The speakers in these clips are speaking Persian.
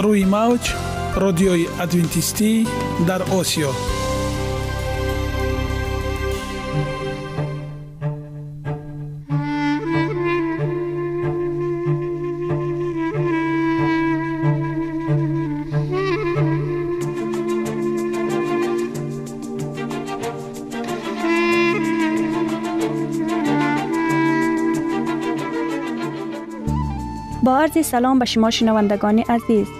روی موج رادیوی ادوینتیستی در آسیا. با عرض سلام به شما شنوندگان عزیز.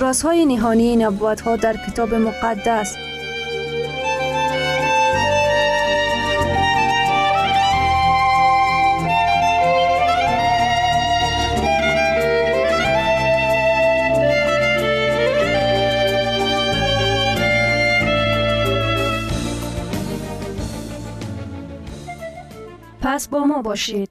رازهای نهانی نبوت ها در کتاب مقدس. پس با ما باشید.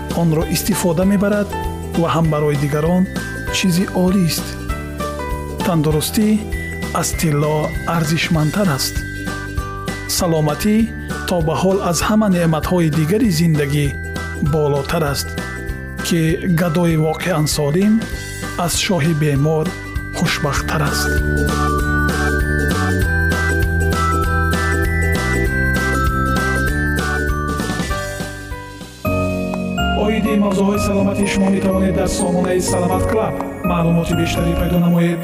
онро истифода мебарад ва ҳам барои дигарон чизи олист тандурустӣ аз тилло арзишмандтар аст. Саломатӣ то ба ҳол аз ҳама неъматҳои дигари зиндагӣ болотар аст ки гадои воқеан солим аз шоҳи бемор хушбахттар аст оиди мавзӯъҳои саломатии шумо метавонед дар сомонаи саломат клаб маълумоти бештарӣ пайдо намоед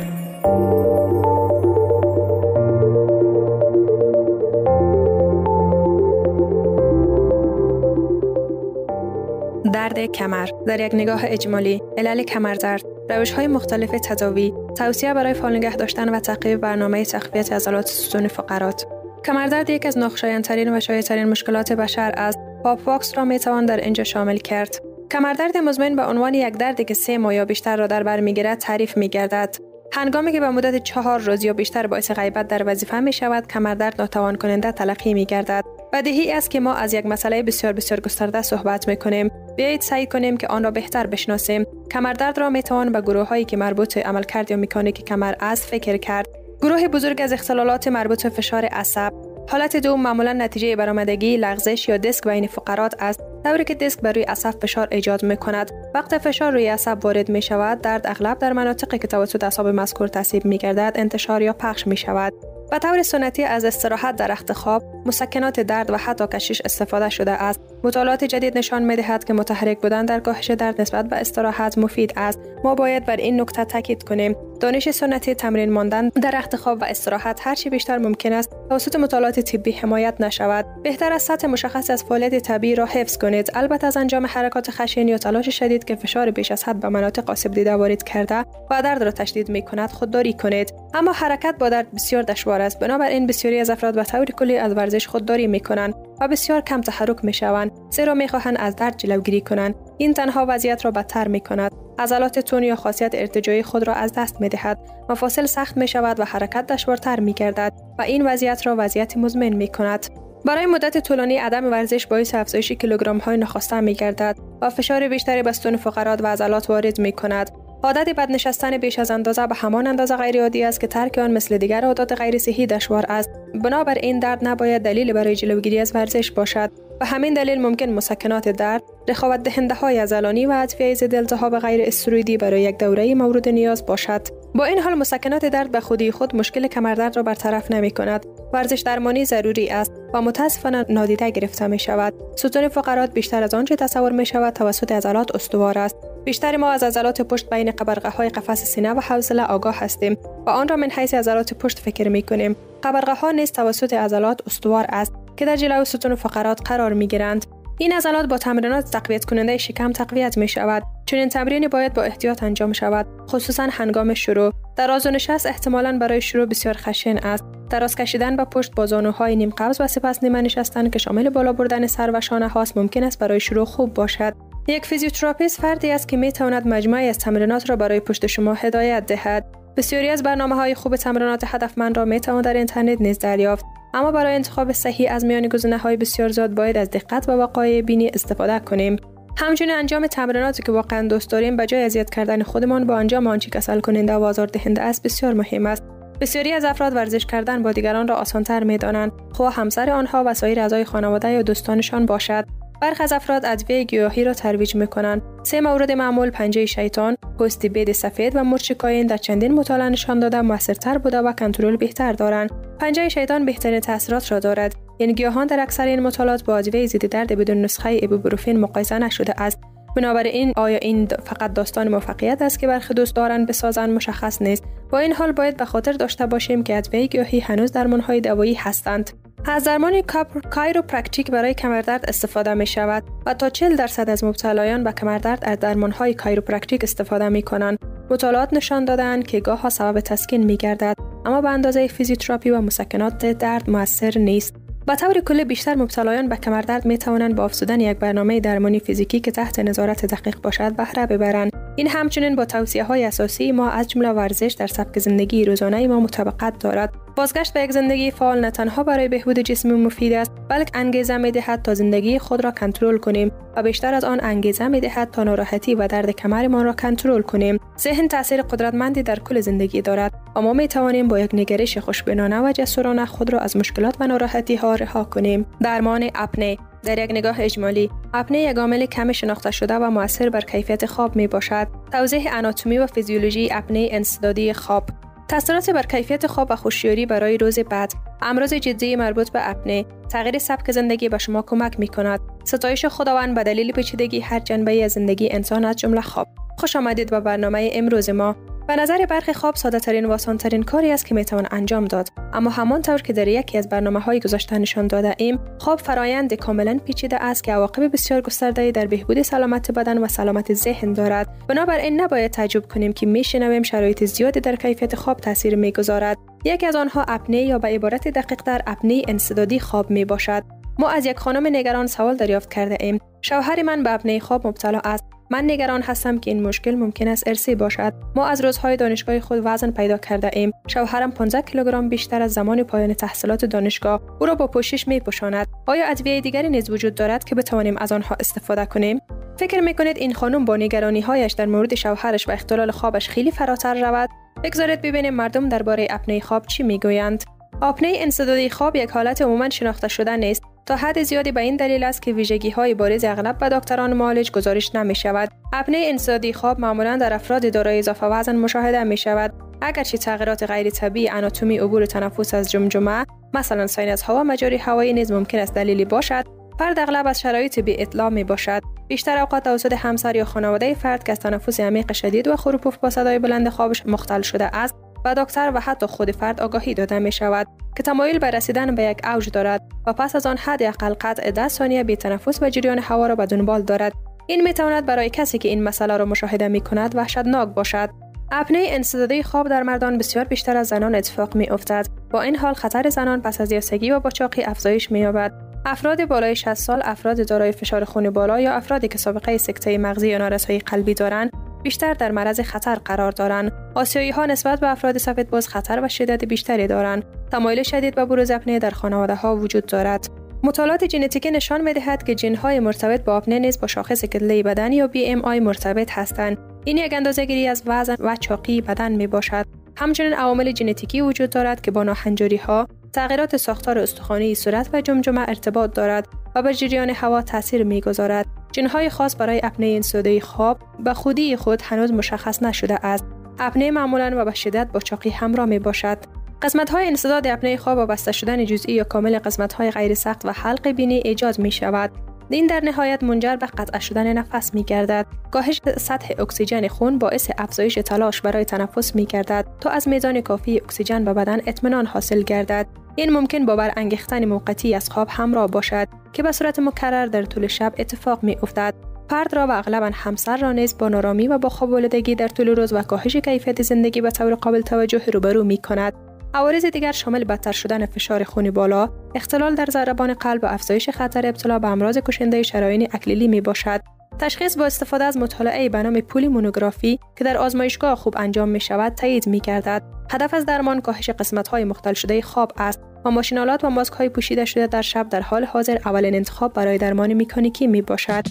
درد کمر در یک نگاه اجمالی علل کمردرد روش های مختلف تداوی توصیه برای فعال نگه داشتن و تعقیب برنامه تقویت عضلات ستون فقرات کمردرد یک از ناخوشایندترین و شایعترین مشکلات بشر است پاپ واکس را می توان در اینجا شامل کرد. کمردرد مزمن به عنوان یک دردی که سه ماه یا بیشتر را در بر می‌گیرد تعریف می گردد هنگامی که به مدت چهار روز یا بیشتر باعث غیبت در وظیفه می شود کمردرد ناتوان کننده تلقی می گردد بدیهی است که ما از یک مسئله بسیار بسیار گسترده صحبت می کنیم بیایید سعی کنیم که آن را بهتر بشناسیم. کمردرد را می توان به گروه هایی که مربوط عملکرد یا مکانیک کمر است فکر کرد. گروه بزرگ از اختلالات مربوط به فشار عصب. حالت دوم معمولا نتیجه برآمدگی لغزش یا دیسک بین فقرات است. طوری که دیسک بر روی عصب فشار ایجاد می کند وقت فشار روی عصب وارد می شود درد اغلب در مناطقی که توسط اعصاب مذکور تصیب می گردد انتشار یا پخش می شود به طور سنتی از استراحت در رخت خواب مسکنات درد و حتی کشش استفاده شده است. مطالعات جدید نشان می دهد که متحرک بودن در کاهش درد نسبت به استراحت مفید است. ما باید بر این نکته تاکید کنیم. دانش سنتی تمرین ماندن در رخت خواب و استراحت هر چی بیشتر ممکن است توسط مطالعات طبی حمایت نشود. بهتر است سطح مشخص از فعالیت طبیعی را حفظ کنید. البته از انجام حرکات خشن یا تلاش شدید که فشار بیش از حد به مناطق آسیب دیده وارد کرده و درد را تشدید می کند خودداری کنید. اما حرکت با درد بسیار دشوار است. بنابراین بسیاری از افراد به طور کلی از ورزش خودداری می کنند و بسیار کم تحرک می شوند زیرا می خواهند از درد جلوگیری کنند. این تنها وضعیت را بدتر می کند عضلات تون یا خاصیت ارتجاعی خود را از دست می دهد مفاصل سخت می شود و حرکت دشوارتر می گردد و این وضعیت را وضعیت مزمن می کند برای مدت طولانی عدم ورزش باعث افزایش کیلوگرم های نخواسته می گردد و فشار بیشتری به ستون فقرات و عضلات وارد می کند عادت بد نشستن بیش از اندازه به همان اندازه غیر عادی است که ترک آن مثل دیگر عادات غیر صحی دشوار است. بنابر این درد نباید دلیل برای جلوگیری از ورزش باشد. و همین دلیل ممکن مسکنات درد رخاوت دهنده های عضلانی و ادویه ضد التهاب غیر استروئیدی برای یک دوره مورد نیاز باشد. با این حال مسکنات درد به خودی خود مشکل کمردرد را برطرف نمی کند. ورزش درمانی ضروری است و متاسفانه نادیده گرفته می شود. ستون فقرات بیشتر از آنچه تصور می شود توسط عضلات استوار است. بیشتر ما از عضلات پشت بین قبرقه های قفس سینه و حوزله آگاه هستیم و آن را من حیث عضلات پشت فکر می کنیم. قبرغه ها نیز توسط عضلات استوار است که در جلو ستون فقرات قرار می گیرند. این عضلات با تمرینات تقویت کننده شکم تقویت می شود. چون این تمرین باید با احتیاط انجام شود خصوصا هنگام شروع. دراز و نشست احتمالا برای شروع بسیار خشن است. دراز کشیدن با پشت با زانوهای نیم قبض و سپس نیمه نشستن که شامل بالا بردن سر و شانه هاست ممکن است برای شروع خوب باشد. یک فیزیوتراپیست فردی است که می تواند مجموعی از تمرینات را برای پشت شما هدایت دهد. بسیاری از برنامه های خوب تمرینات هدفمند را می توان در اینترنت نیز دریافت. اما برای انتخاب صحیح از میان گزینه های بسیار زیاد باید از دقت و وقایع بینی استفاده کنیم. همچنین انجام تمریناتی که واقعا دوست داریم به جای اذیت کردن خودمان با انجام آنچه کسل کننده و آزار دهنده است بسیار مهم است. بسیاری از افراد ورزش کردن با دیگران را آسانتر می دانند خواهر همسر آنها و سایر اعضای خانواده یا دوستانشان باشد. برخی از افراد ادویه گیاهی را ترویج می کنند. سه مورد معمول پنجه شیطان، پست بید سفید و مرچ کاین در چندین مطالعه نشان داده موثرتر بوده و کنترل بهتر دارند. پنجه شیطان بهترین تاثیرات را دارد. این گیاهان در اکثر این مطالعات با ادویه ضد درد بدون نسخه ایبوپروفن مقایسه نشده است. بنابراین آیا این فقط داستان موفقیت است که برخی دوست دارند بسازند مشخص نیست با این حال باید به خاطر داشته باشیم که ادویه گیاهی هنوز درمانهای دوایی هستند از درمان کایروپرکتیک برای کمردرد استفاده می شود و تا 40 درصد از مبتلایان به کمردرد از درمان های کایروپرکتیک استفاده می کنند. مطالعات نشان دادند که گاه ها سبب تسکین می گردد اما به اندازه فیزیوتراپی و مسکنات درد موثر نیست. به طور کلی بیشتر مبتلایان به کمردرد می توانند با افزودن یک برنامه درمانی فیزیکی که تحت نظارت دقیق باشد بهره ببرند. این همچنین با توصیه های اساسی ما از جمله ورزش در سبک زندگی روزانه ما مطابقت دارد. بازگشت به یک زندگی فعال نه تنها برای بهبود جسم مفید است بلکه انگیزه می دهد تا زندگی خود را کنترل کنیم و بیشتر از آن انگیزه می دهد تا ناراحتی و درد کمرمان را کنترل کنیم. ذهن تاثیر قدرتمندی در کل زندگی دارد. و ما می توانیم با یک نگرش خوشبینانه و جسورانه خود را از مشکلات و ناراحتی ها رها کنیم. درمان اپنه در یک نگاه اجمالی اپنه یک عامل کم شناخته شده و موثر بر کیفیت خواب می باشد. توضیح آناتومی و فیزیولوژی اپنه انسدادی خواب. تاثیرات بر کیفیت خواب و خوشیاری برای روز بعد. امراض جدی مربوط به اپنه تغییر سبک زندگی به شما کمک می کند. ستایش خداوند به دلیل پیچیدگی هر جنبه زندگی انسان از جمله خواب. خوش آمدید به برنامه امروز ما. به نظر برخی خواب ساده ترین و آسان ترین کاری است که می توان انجام داد. اما همانطور که در یکی از برنامه های گذاشته نشان داده ایم خواب فرایند کاملا پیچیده است که عواقب بسیار گسترده در بهبود سلامت بدن و سلامت ذهن دارد. بنابراین نباید تعجب کنیم که میشنویم شرایط زیادی در کیفیت خواب تاثیر می‌گذارد. یکی از آنها اپنه یا به عبارت دقیق در اپنه انسدادی خواب می باشد ما از یک خانم نگران سوال دریافت کرده ایم. شوهر من به اپنه خواب مبتلا است. من نگران هستم که این مشکل ممکن است ارسی باشد. ما از روزهای دانشگاه خود وزن پیدا کرده ایم. شوهرم 15 کیلوگرم بیشتر از زمان پایان تحصیلات دانشگاه. او را با پوشش می پوشاند آیا ادویه دیگری نیز وجود دارد که بتوانیم از آنها استفاده کنیم؟ فکر می کنید این خانم با نگرانی هایش در مورد شوهرش و اختلال خوابش خیلی فراتر رود؟ بگذارید ببینیم مردم درباره آپنه خواب چی می‌گویند. آپنه انسدادی خواب یک حالت عموما شناخته شده نیست. تا حد زیادی به این دلیل است که ویژگی های بارز اغلب به دکتران معالج گزارش نمی شود آپنه انسدادی خواب معمولا در افراد دارای اضافه وزن مشاهده می شود اگرچه تغییرات غیر طبیعی اناتومی عبور تنفس از جمجمه مثلا ساینس هوا مجاری هوایی نیز ممکن است دلیلی باشد فرد اغلب از شرایط بی اطلاع می باشد بیشتر اوقات توسط همسر یا خانواده فرد که از تنفس عمیق شدید و خروپف با صدای بلند خوابش مختل شده است و دکتر و حتی خود فرد آگاهی داده می شود که تمایل به رسیدن به یک اوج دارد و پس از آن حد اقل قطع 10 ثانیه بی تنفس و جریان هوا را به دنبال دارد. این می تواند برای کسی که این مسئله را مشاهده می کند وحشتناک باشد. اپنه انسدادی خواب در مردان بسیار بیشتر از زنان اتفاق می افتد. با این حال خطر زنان پس از یاسگی و باچاقی افزایش می یابد. افراد بالای 60 سال افراد دارای فشار خون بالا یا افرادی که سابقه سکته مغزی یا نارسایی قلبی دارند بیشتر در معرض خطر قرار دارند آسیایی ها نسبت به افراد سفید باز خطر و شدت بیشتری دارند تمایل شدید به بروز اپنه در خانواده ها وجود دارد مطالعات ژنتیکی نشان می‌دهد که جن‌های مرتبط با آپنه نیز با شاخص کتله بدن یا BMI مرتبط هستند. این یک اندازه‌گیری از وزن و چاقی بدن می باشد. همچنین عوامل ژنتیکی وجود دارد که با ناهنجاری ها، تغییرات ساختار استخوانی صورت و جمجمه ارتباط دارد و بر جریان هوا تاثیر می‌گذارد. جن‌های خاص برای اپنه انسدادی خواب به خودی خود هنوز مشخص نشده است. اپنه معمولا و به شدت با چاقی همراه می باشد. قسمت های انسداد اپنه خواب و بسته شدن جزئی یا کامل قسمت های غیر سخت و حلق بینی ایجاد می شود. این در نهایت منجر به قطع شدن نفس می گردد. کاهش سطح اکسیژن خون باعث افزایش تلاش برای تنفس می گردد تا از میزان کافی اکسیژن به بدن اطمینان حاصل گردد. این ممکن با برانگیختن موقتی از خواب همراه باشد که به صورت مکرر در طول شب اتفاق می افتد. فرد را و اغلبا همسر را نیز با نارامی و با خواب در طول روز و کاهش کیفیت زندگی به طور قابل توجه روبرو می کند. عوارض دیگر شامل بدتر شدن فشار خون بالا، اختلال در ضربان قلب و افزایش خطر ابتلا به امراض کشنده شرايین اکلیلی می باشد. تشخیص با استفاده از مطالعه به نام پولی مونوگرافی که در آزمایشگاه خوب انجام می شود تایید می گردد. هدف از درمان کاهش قسمت های مختل شده خواب است و ماشینالات و ماسک های پوشیده شده در شب در حال حاضر اولین انتخاب برای درمان مکانیکی می باشد.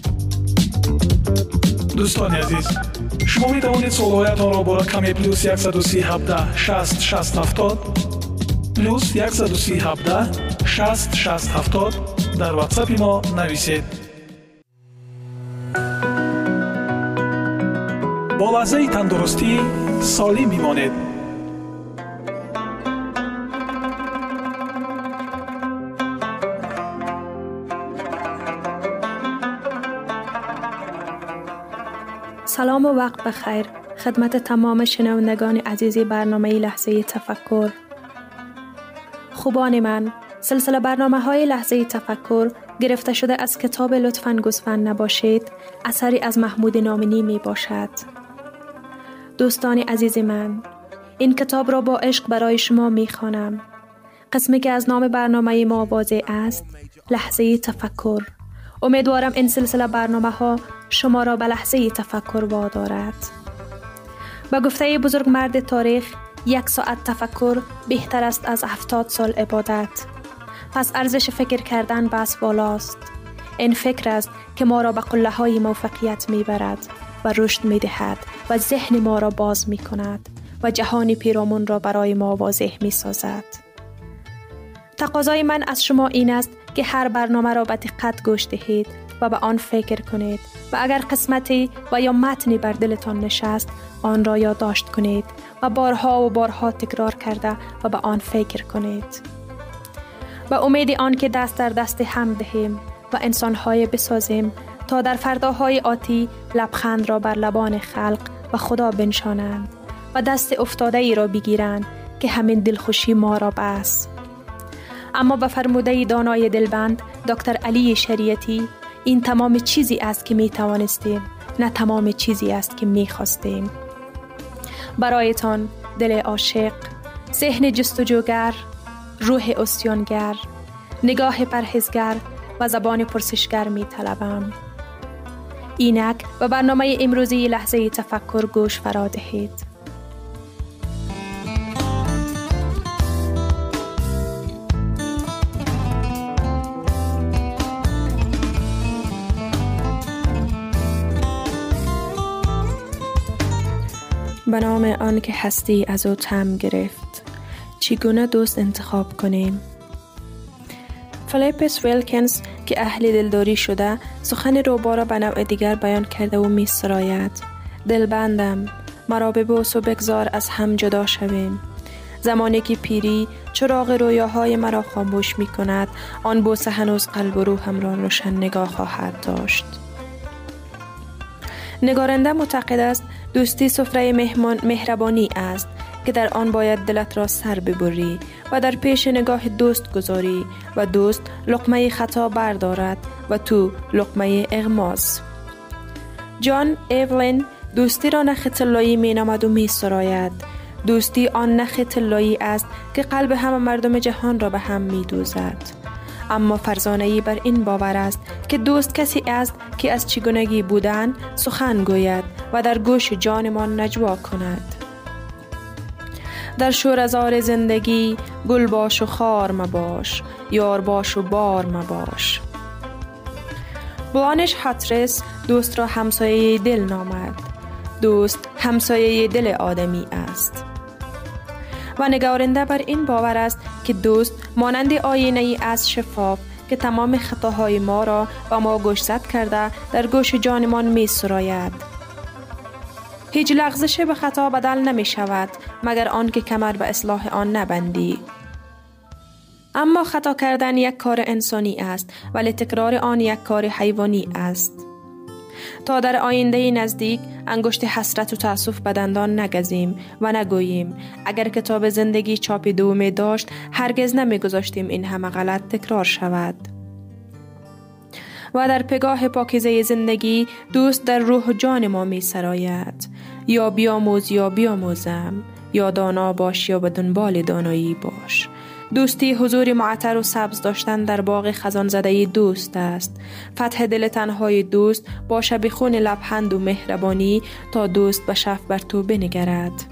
دوستان عزیز шумо метавонед суолҳоятонро бо рақами плюс 137 60 60 плюс 137 60 60 дар ватсапи мо нависед. Бо лаҳзаи тандурустӣ солим бимонед سلام و وقت بخیر. خدمت تمام شنوندگان عزیزی برنامه لحظه تفکر. خوبان من. سلسله برنامه های لحظه تفکر گرفته شده از کتاب لطفا گسفن نباشید. اثری از محمود نامنی می باشد. دوستان عزیز من این کتاب را با عشق برای شما می خوانم. قسمی که از نام برنامه ما واضح است لحظه تفکر. امیدوارم این سلسله برنامه ها شما را به لحظه تفکر وادارد. به گفته بزرگ مرد تاریخ یک ساعت تفکر بهتر است از هفتاد سال عبادت. پس ارزش فکر کردن بس بالاست. این فکر است که ما را به قله های موفقیت می برد و رشد می دهد و ذهن ما را باز می کند و جهان پیرامون را برای ما واضح می سازد. تقاضای من از شما این است که هر برنامه را به دقت گوش دهید و به آن فکر کنید و اگر قسمتی و یا متنی بر دلتان نشست آن را یادداشت کنید و بارها و بارها تکرار کرده و به آن فکر کنید. و امید آن که دست در دست هم دهیم و انسانهای بسازیم تا در فرداهای آتی لبخند را بر لبان خلق و خدا بنشانند و دست افتاده ای را بگیرند که همین دلخوشی ما را بس. اما به فرموده دانای دلبند دکتر علی شریعتی این تمام چیزی است که می توانستیم نه تمام چیزی است که می خواستیم برایتان دل عاشق ذهن جستجوگر روح استیانگر نگاه پرهزگر و زبان پرسشگر می طلبم. اینک به برنامه امروزی لحظه تفکر گوش فرا دهید. به نام آن که هستی از او تم گرفت. چگونه دوست انتخاب کنیم؟ فلیپس ویلکنز که اهل دلداری شده سخن روبا را به نوع دیگر بیان کرده و می سراید دلبندم مرا ببوس و بگذار از هم جدا شویم. زمانی که پیری چراغ رویاهای مرا خاموش می کند آن بوسه هنوز قلب و روحم را روشن نگاه خواهد داشت. نگارنده معتقد است دوستی سفره مهمان مهربانی است که در آن باید دلت را سر ببری و در پیش نگاه دوست گذاری و دوست لقمه خطا بردارد و تو لقمه اغماز. جان ایولین دوستی را نخ طلایی می نامد و می سراید دوستی آن نخ طلایی است که قلب همه مردم جهان را به هم می دوزد اما فرزانه بر این باور است که دوست کسی است که از چگونگی بودن سخن گوید و در گوش جانمان نجوا کند. در شورزار زندگی گل باش و خار مباش یار باش و بار مباش. بلانش حترس دوست را همسایه دل نامد. دوست همسایه دل آدمی است. و نگارنده بر این باور است که دوست مانند آینه ای از شفاف که تمام خطاهای ما را و ما گوشزد کرده در گوش جانمان می سراید. هیچ لغزش به خطا بدل نمی شود مگر آن که کمر به اصلاح آن نبندی. اما خطا کردن یک کار انسانی است ولی تکرار آن یک کار حیوانی است. تا در آینده نزدیک انگشت حسرت و تأسف به دندان نگزیم و نگوییم. اگر کتاب زندگی چاپی دومی داشت هرگز نمیگذاشتیم این همه غلط تکرار شود. و در پگاه پاکیزه زندگی دوست در روح جان ما می سراید یا بیاموز یا بیاموزم یا دانا باش یا به دنبال دانایی باش. دوستی حضور معطر و سبز داشتن در باغ خزان زده دوست است. فتح دل تنهای دوست با شبیخون لبخند و مهربانی تا دوست به شف بر تو بنگرد.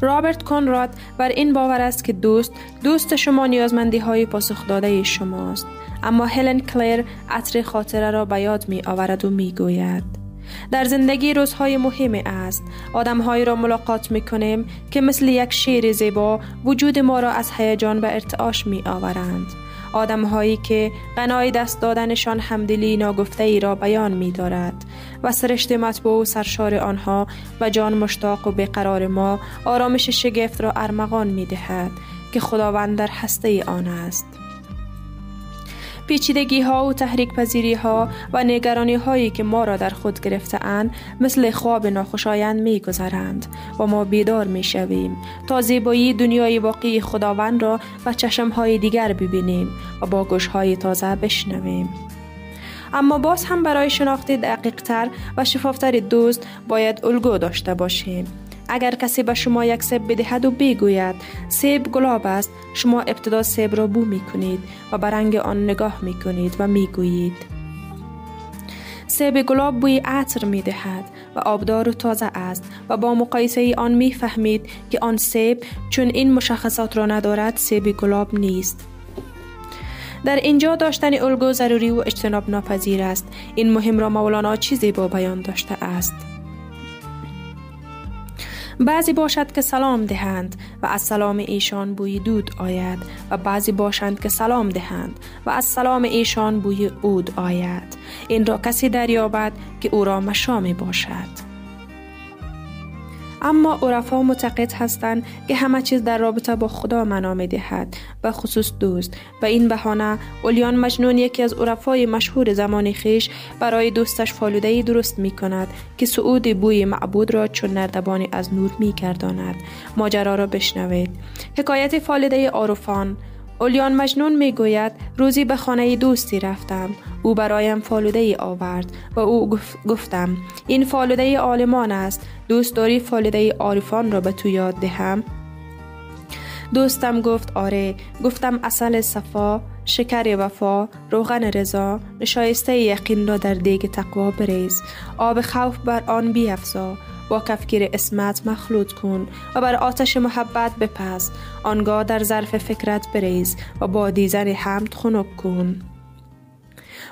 رابرت کنراد بر این باور است که دوست دوست شما نیازمندی های پاسخ داده شماست. اما هلن کلیر عطر خاطره را به یاد می آورد و می گوید در زندگی روزهای مهم است آدمهایی را ملاقات می کنیم که مثل یک شیر زیبا وجود ما را از هیجان به ارتعاش می آورند آدمهایی که غنای دست دادنشان همدلی ناگفته ای را بیان می دارد و سرشت مطبوع و سرشار آنها و جان مشتاق و بقرار ما آرامش شگفت را ارمغان می دهد که خداوند در هسته آن است. پیچیدگی ها و تحریک پذیری ها و نگرانی هایی که ما را در خود گرفته اند مثل خواب ناخوشایند می گذرند و ما بیدار می شویم تا زیبایی دنیای واقعی خداوند را و چشم های دیگر ببینیم و با گوش های تازه بشنویم. اما باز هم برای شناخت دقیق تر و شفافتر دوست باید الگو داشته باشیم اگر کسی به شما یک سیب بدهد و بگوید سیب گلاب است شما ابتدا سیب را بو می کنید و به رنگ آن نگاه می کنید و می گویید سیب گلاب بوی عطر می دهد و آبدار و تازه است و با مقایسه آن می فهمید که آن سیب چون این مشخصات را ندارد سیب گلاب نیست. در اینجا داشتن الگو ضروری و اجتناب ناپذیر است. این مهم را مولانا چیزی با بیان داشته است. بعضی باشد که سلام دهند و از سلام ایشان بوی دود آید و بعضی باشند که سلام دهند و از سلام ایشان بوی اود آید. این را کسی دریابد که او را مشامی باشد. اما عرفا معتقد هستند که همه چیز در رابطه با خدا معنا می دهد و خصوص دوست. و این بهانه اولیان مجنون یکی از عرفای مشهور زمان خیش برای دوستش فالوده درست می کند که سعود بوی معبود را چون نردبانی از نور می گرداند ماجرا را بشنوید. حکایت فالوده عرفان اولیان مجنون می گوید روزی به خانه دوستی رفتم. او برایم فالوده ای آورد و او گفتم این فالوده آلمان است. دوست داری فالوده عارفان را به تو یاد دهم؟ دوستم گفت آره. گفتم اصل صفا شکر وفا روغن رضا نشایسته یقین را در دیگ تقوا بریز. آب خوف بر آن بیافزا با کفگیر اسمت مخلوط کن و بر آتش محبت بپس آنگاه در ظرف فکرت بریز و با دیزن حمد خنک کن.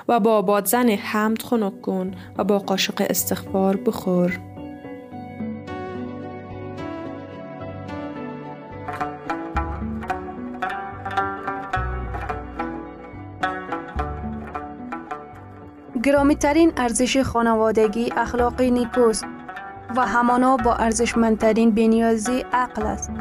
و با بادزن حمد خنک کن و با قاشق استغفار بخور. گرامی ترین ارزش خانوادگی اخلاقی نیکوست. و همانا با ارزشمندترین بنیازی عقل است.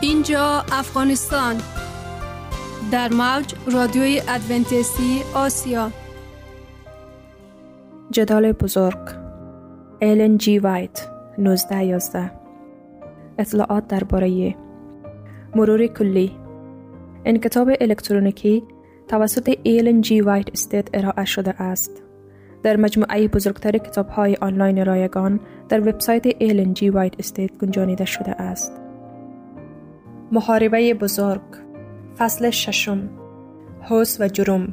اینجا افغانستان در موج رادیوی ادونتیستی آسیا جدال بزرگ ایلن جی وایت 1911 اطلاعات درباره مرور کلی این کتاب الکترونیکی توسط Ellen G. White Estate ارائه شده است. در مجموعه بزرگتر کتاب های آنلاین رایگان در وبسایت Ellen G. White Estate گنجانیده شده است. محاربه بزرگ فصل ششم حوس و جروم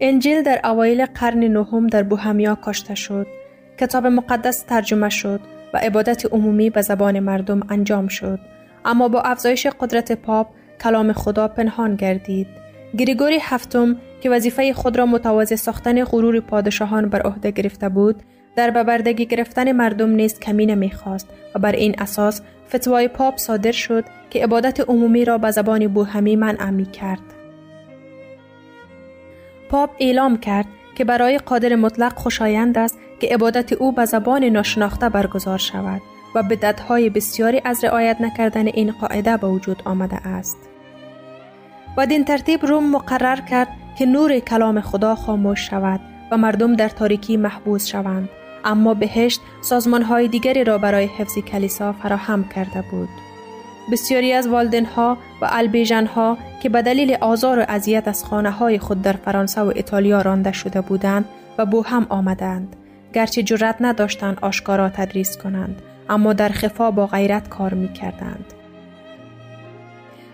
انجیل در اوایل قرن نهم در بوهمیا کاشته شد. کتاب مقدس ترجمه شد و عبادت عمومی به زبان مردم انجام شد. اما با افزایش قدرت پاپ کلام خدا پنهان گردید. گریگوری هفتم که وظیفه خود را متواضع ساختن غرور پادشاهان بر عهده گرفته بود در ببردگی گرفتن مردم نیز کمی نمی‌خواست و بر این اساس فتوای پاپ صادر شد که عبادت عمومی را به زبان بوهمی منع می کرد. پاپ اعلام کرد که برای قادر مطلق خوشایند است که عبادت او به زبان ناشناخته برگزار شود و بدتهای بسیاری از رعایت نکردن این قاعده به وجود آمده است. و دین ترتیب روم مقرر کرد که نور کلام خدا خاموش شود و مردم در تاریکی محبوس شوند اما بهشت های دیگری را برای حفظ کلیسا فراهم کرده بود بسیاری از ها و ها که به دلیل آزار و اذیت از خانه های خود در فرانسه و ایتالیا رانده شده بودند و بو هم آمدند گرچه جرأت نداشتند آشکارا تدریس کنند اما در خفا با غیرت کار می کردند.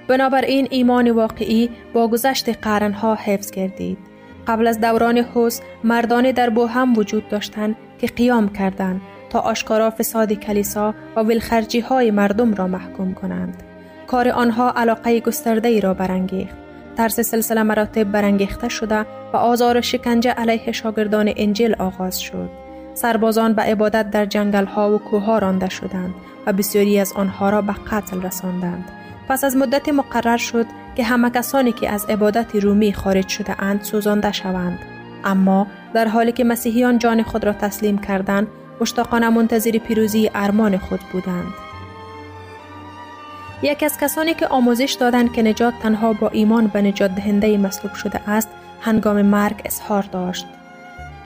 بنابراین ایمان واقعی با گذشت قرنها حفظ گردید. قبل از دوران حوس مردانی در هم وجود داشتند که قیام کردند تا آشکارا فساد کلیسا و ولخرجی های مردم را محکوم کنند. کار آنها علاقه گسترده ای را برانگیخت. ترس سلسله مراتب برانگیخته شده و آزار شکنجه علیه شاگردان انجیل آغاز شد. سربازان به عبادت در جنگل ها و کوه ها رانده شدند و بسیاری از آنها را به قتل رساندند. پس از مدت مقرر شد که همه کسانی که از عبادت رومی خارج شده اند سوزانده شوند. اما در حالی که مسیحیان جان خود را تسلیم کردند، مشتاقانه منتظر پیروزی ارمان خود بودند. یکی از کسانی که آموزش دادند که نجات تنها با ایمان به نجات دهنده مصلوب شده است، هنگام مرگ اظهار داشت.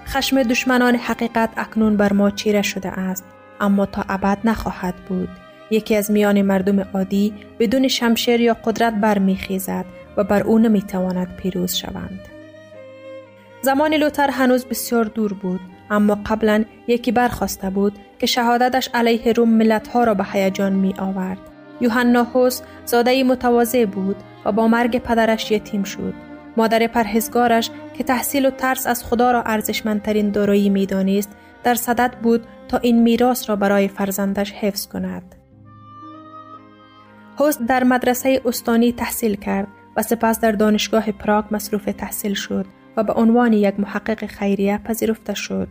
خشم دشمنان حقیقت اکنون بر ما چیره شده است، اما تا ابد نخواهد بود. یکی از میان مردم عادی بدون شمشیر یا قدرت برمیخیزد و بر او نمی‌تواند پیروز شوند. زمان لوتر هنوز بسیار دور بود اما قبلا یکی برخواسته بود که شهادتش علیه روم ملتها را به هیجان می آورد. یوحنا هوس زاده متواضع بود و با مرگ پدرش یتیم شد. مادر پرهزگارش که تحصیل و ترس از خدا را ارزشمندترین دارایی می‌دانست در صدد بود تا این میراث را برای فرزندش حفظ کند. هوست در مدرسه استانی تحصیل کرد و سپس در دانشگاه پراگ مصروف تحصیل شد و به عنوان یک محقق خیریه پذیرفته شد.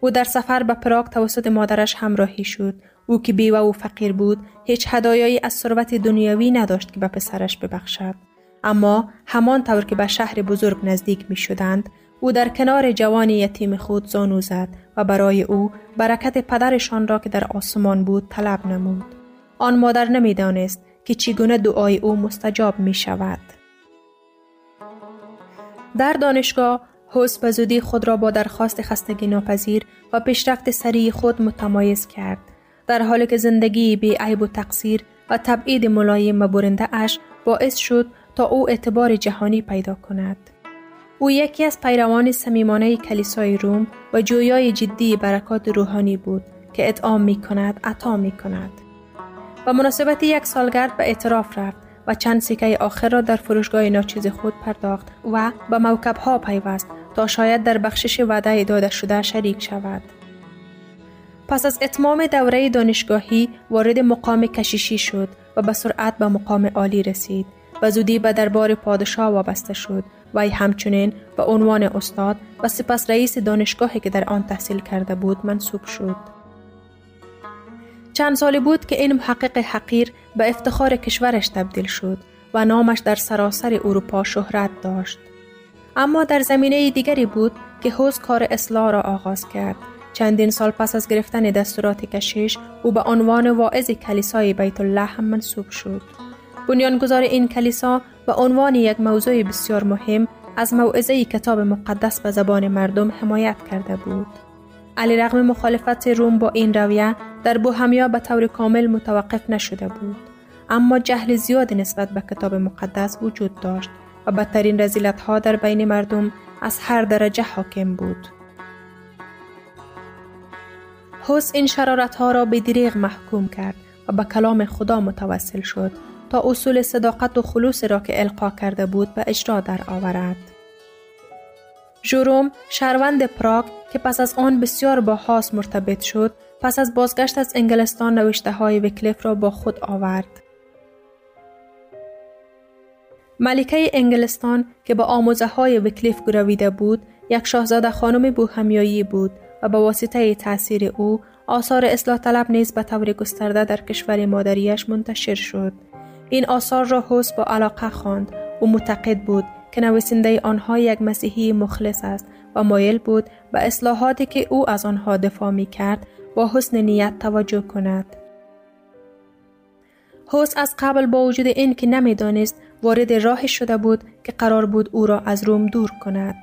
او در سفر به پراگ توسط مادرش همراهی شد. او که بیوه و فقیر بود، هیچ هدایایی از ثروت دنیاوی نداشت که به پسرش ببخشد. اما همان طور که به شهر بزرگ نزدیک می شدند، او در کنار جوان یتیم خود زانو زد و برای او برکت پدرشان را که در آسمان بود طلب نمود. آن مادر نمی‌دانست که چگونه دعای او مستجاب می شود. در دانشگاه حس به زودی خود را با درخواست خستگی ناپذیر و پیشرفت سریع خود متمایز کرد در حالی که زندگی بی عیب و تقصیر و تبعید ملایم و برنده اش باعث شد تا او اعتبار جهانی پیدا کند. او یکی از پیروان صمیمانه کلیسای روم و جویای جدی برکات روحانی بود که اطعام می کند عطا می کند و مناسبت یک سالگرد به اعتراف رفت و چند سکه آخر را در فروشگاه ناچیز خود پرداخت و به موکب ها پیوست تا شاید در بخشش وعده داده شده شریک شود. پس از اتمام دوره دانشگاهی وارد مقام کشیشی شد و به سرعت به مقام عالی رسید. و زودی به دربار پادشاه وابسته شد و همچنین به عنوان استاد و سپس رئیس دانشگاهی که در آن تحصیل کرده بود منصوب شد. چند سالی بود که این محقق حقیر به افتخار کشورش تبدیل شد و نامش در سراسر اروپا شهرت داشت. اما در زمینه دیگری بود که حوز کار اصلاح را آغاز کرد. چندین سال پس از گرفتن دستورات کشیش او به عنوان واعظ کلیسای بیت الله هم منصوب شد. بنیانگذار این کلیسا به عنوان یک موضوع بسیار مهم از موعظه کتاب مقدس به زبان مردم حمایت کرده بود. علی رغم مخالفت روم با این رویه در بوهمیا به طور کامل متوقف نشده بود. اما جهل زیاد نسبت به کتاب مقدس وجود داشت و و بدترین رزیلت ها در بین مردم از هر درجه حاکم بود. حس این شرارت ها را به دریغ محکوم کرد و به کلام خدا متوسل شد تا اصول صداقت و خلوص را که القا کرده بود به اجرا در آورد. ژوروم شهروند پراگ که پس از آن بسیار با هاس مرتبط شد پس از بازگشت از انگلستان نوشته های وکلیف را با خود آورد. ملکه انگلستان که با آموزه های وکلیف گرویده بود یک شاهزاده خانم بوهمیایی بود و به واسطه تاثیر او آثار اصلاح طلب نیز به طور گسترده در کشور مادریش منتشر شد. این آثار را حس با علاقه خواند و معتقد بود که نویسنده آنها یک مسیحی مخلص است و مایل بود به اصلاحاتی که او از آنها دفاع می کرد با حسن نیت توجه کند. حس از قبل با وجود این که نمی‌دانست وارد راه شده بود که قرار بود او را از روم دور کند.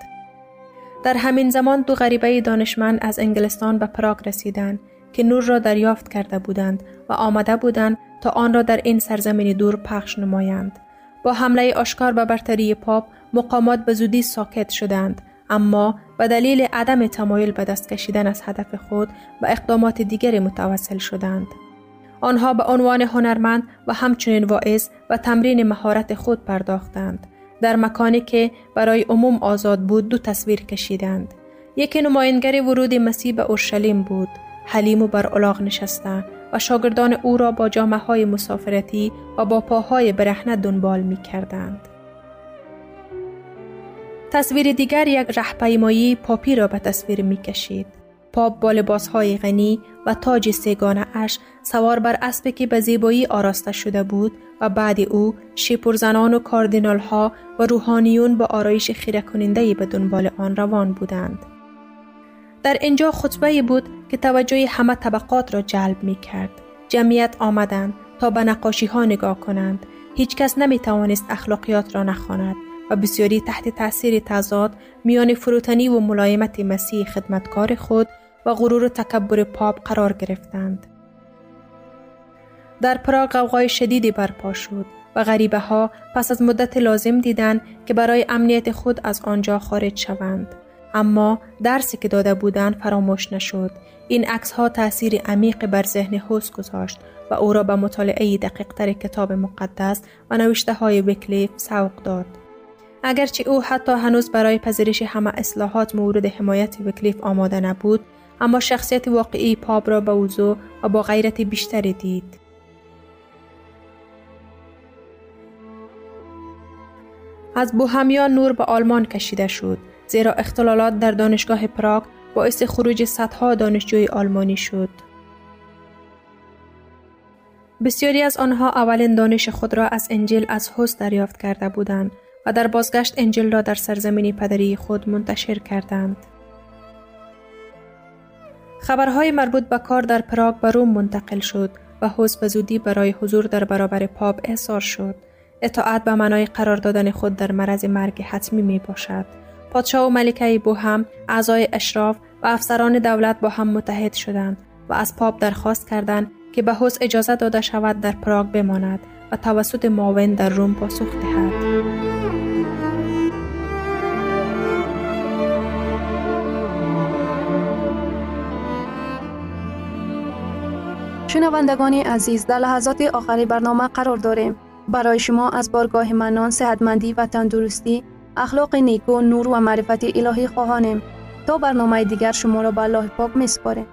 در همین زمان دو غریبه دانشمند از انگلستان به پراگ رسیدند که نور را دریافت کرده بودند و آمده بودند آن را در این سرزمین دور پخش نمایند. با حمله آشکار به برتری پاپ مقامات به زودی ساکت شدند اما به دلیل عدم تمایل به دست کشیدن از هدف خود به اقدامات دیگری متوسل شدند. آنها به عنوان هنرمند و همچنین واعظ و تمرین مهارت خود پرداختند. در مکانی که برای عموم آزاد بود دو تصویر کشیدند. یکی نماینگر ورود مسیح به اورشلیم بود. حلیم و بر الاغ نشسته و شاگردان او را با جامعه های مسافرتی و با پاهای برهنه دنبال می کردند. تصویر دیگر یک رهپیمایی پاپی را به تصویر می کشید. پاپ با لباسهای غنی و تاج سیگانه اش سوار بر اسبی که به زیبایی آراسته شده بود و بعد او شیپورزنان و کاردینال ها و روحانیون با آرایش خیره کننده به دنبال آن روان بودند. در اینجا خطبه بود که توجه همه طبقات را جلب می کرد. جمعیت آمدند تا به نقاشی ها نگاه کنند. هیچ کس نمی توانست اخلاقیات را نخواند و بسیاری تحت تاثیر تضاد میان فروتنی و ملایمت مسیح خدمتکار خود و غرور و تکبر پاپ قرار گرفتند. در پراگ قوقای شدیدی برپا شد و غریبه ها پس از مدت لازم دیدند که برای امنیت خود از آنجا خارج شوند. اما درسی که داده بودند فراموش نشد. این عکس ها تأثیر عمیق بر ذهن حس گذاشت و او را به مطالعه دقیقتر کتاب مقدس و نوشته های وکلیف سوق داد. اگرچه او حتی هنوز برای پذیرش همه اصلاحات مورد حمایت وکلیف آماده نبود اما شخصیت واقعی پاپ را به وضوع و با غیرت بیشتری دید. از بوهمیا نور به آلمان کشیده شد زیرا اختلالات در دانشگاه پراگ باعث خروج صدها دانشجوی آلمانی شد. بسیاری از آنها اولین دانش خود را از انجیل از حس دریافت کرده بودند و در بازگشت انجیل را در سرزمین پدری خود منتشر کردند. خبرهای مربوط به کار در پراگ به روم منتقل شد و حس به زودی برای حضور در برابر پاپ احضار شد. اطاعت به معنای قرار دادن خود در مرض مرگ حتمی می باشد. پادشاه و ملکه بو هم اعضای اشراف و افسران دولت با هم متحد شدند و از پاپ درخواست کردند که به حس اجازه داده شود در پراگ بماند و توسط معاون در روم پاسخ دهد. شنوندگان عزیز در لحظات آخری برنامه قرار داریم برای شما از بارگاه منان صحتمندی و تندرستی اخلاق نیکو نور و معرفت الهی خواهانیم تا برنامه دیگر شما را به الله پاک میسپاریم.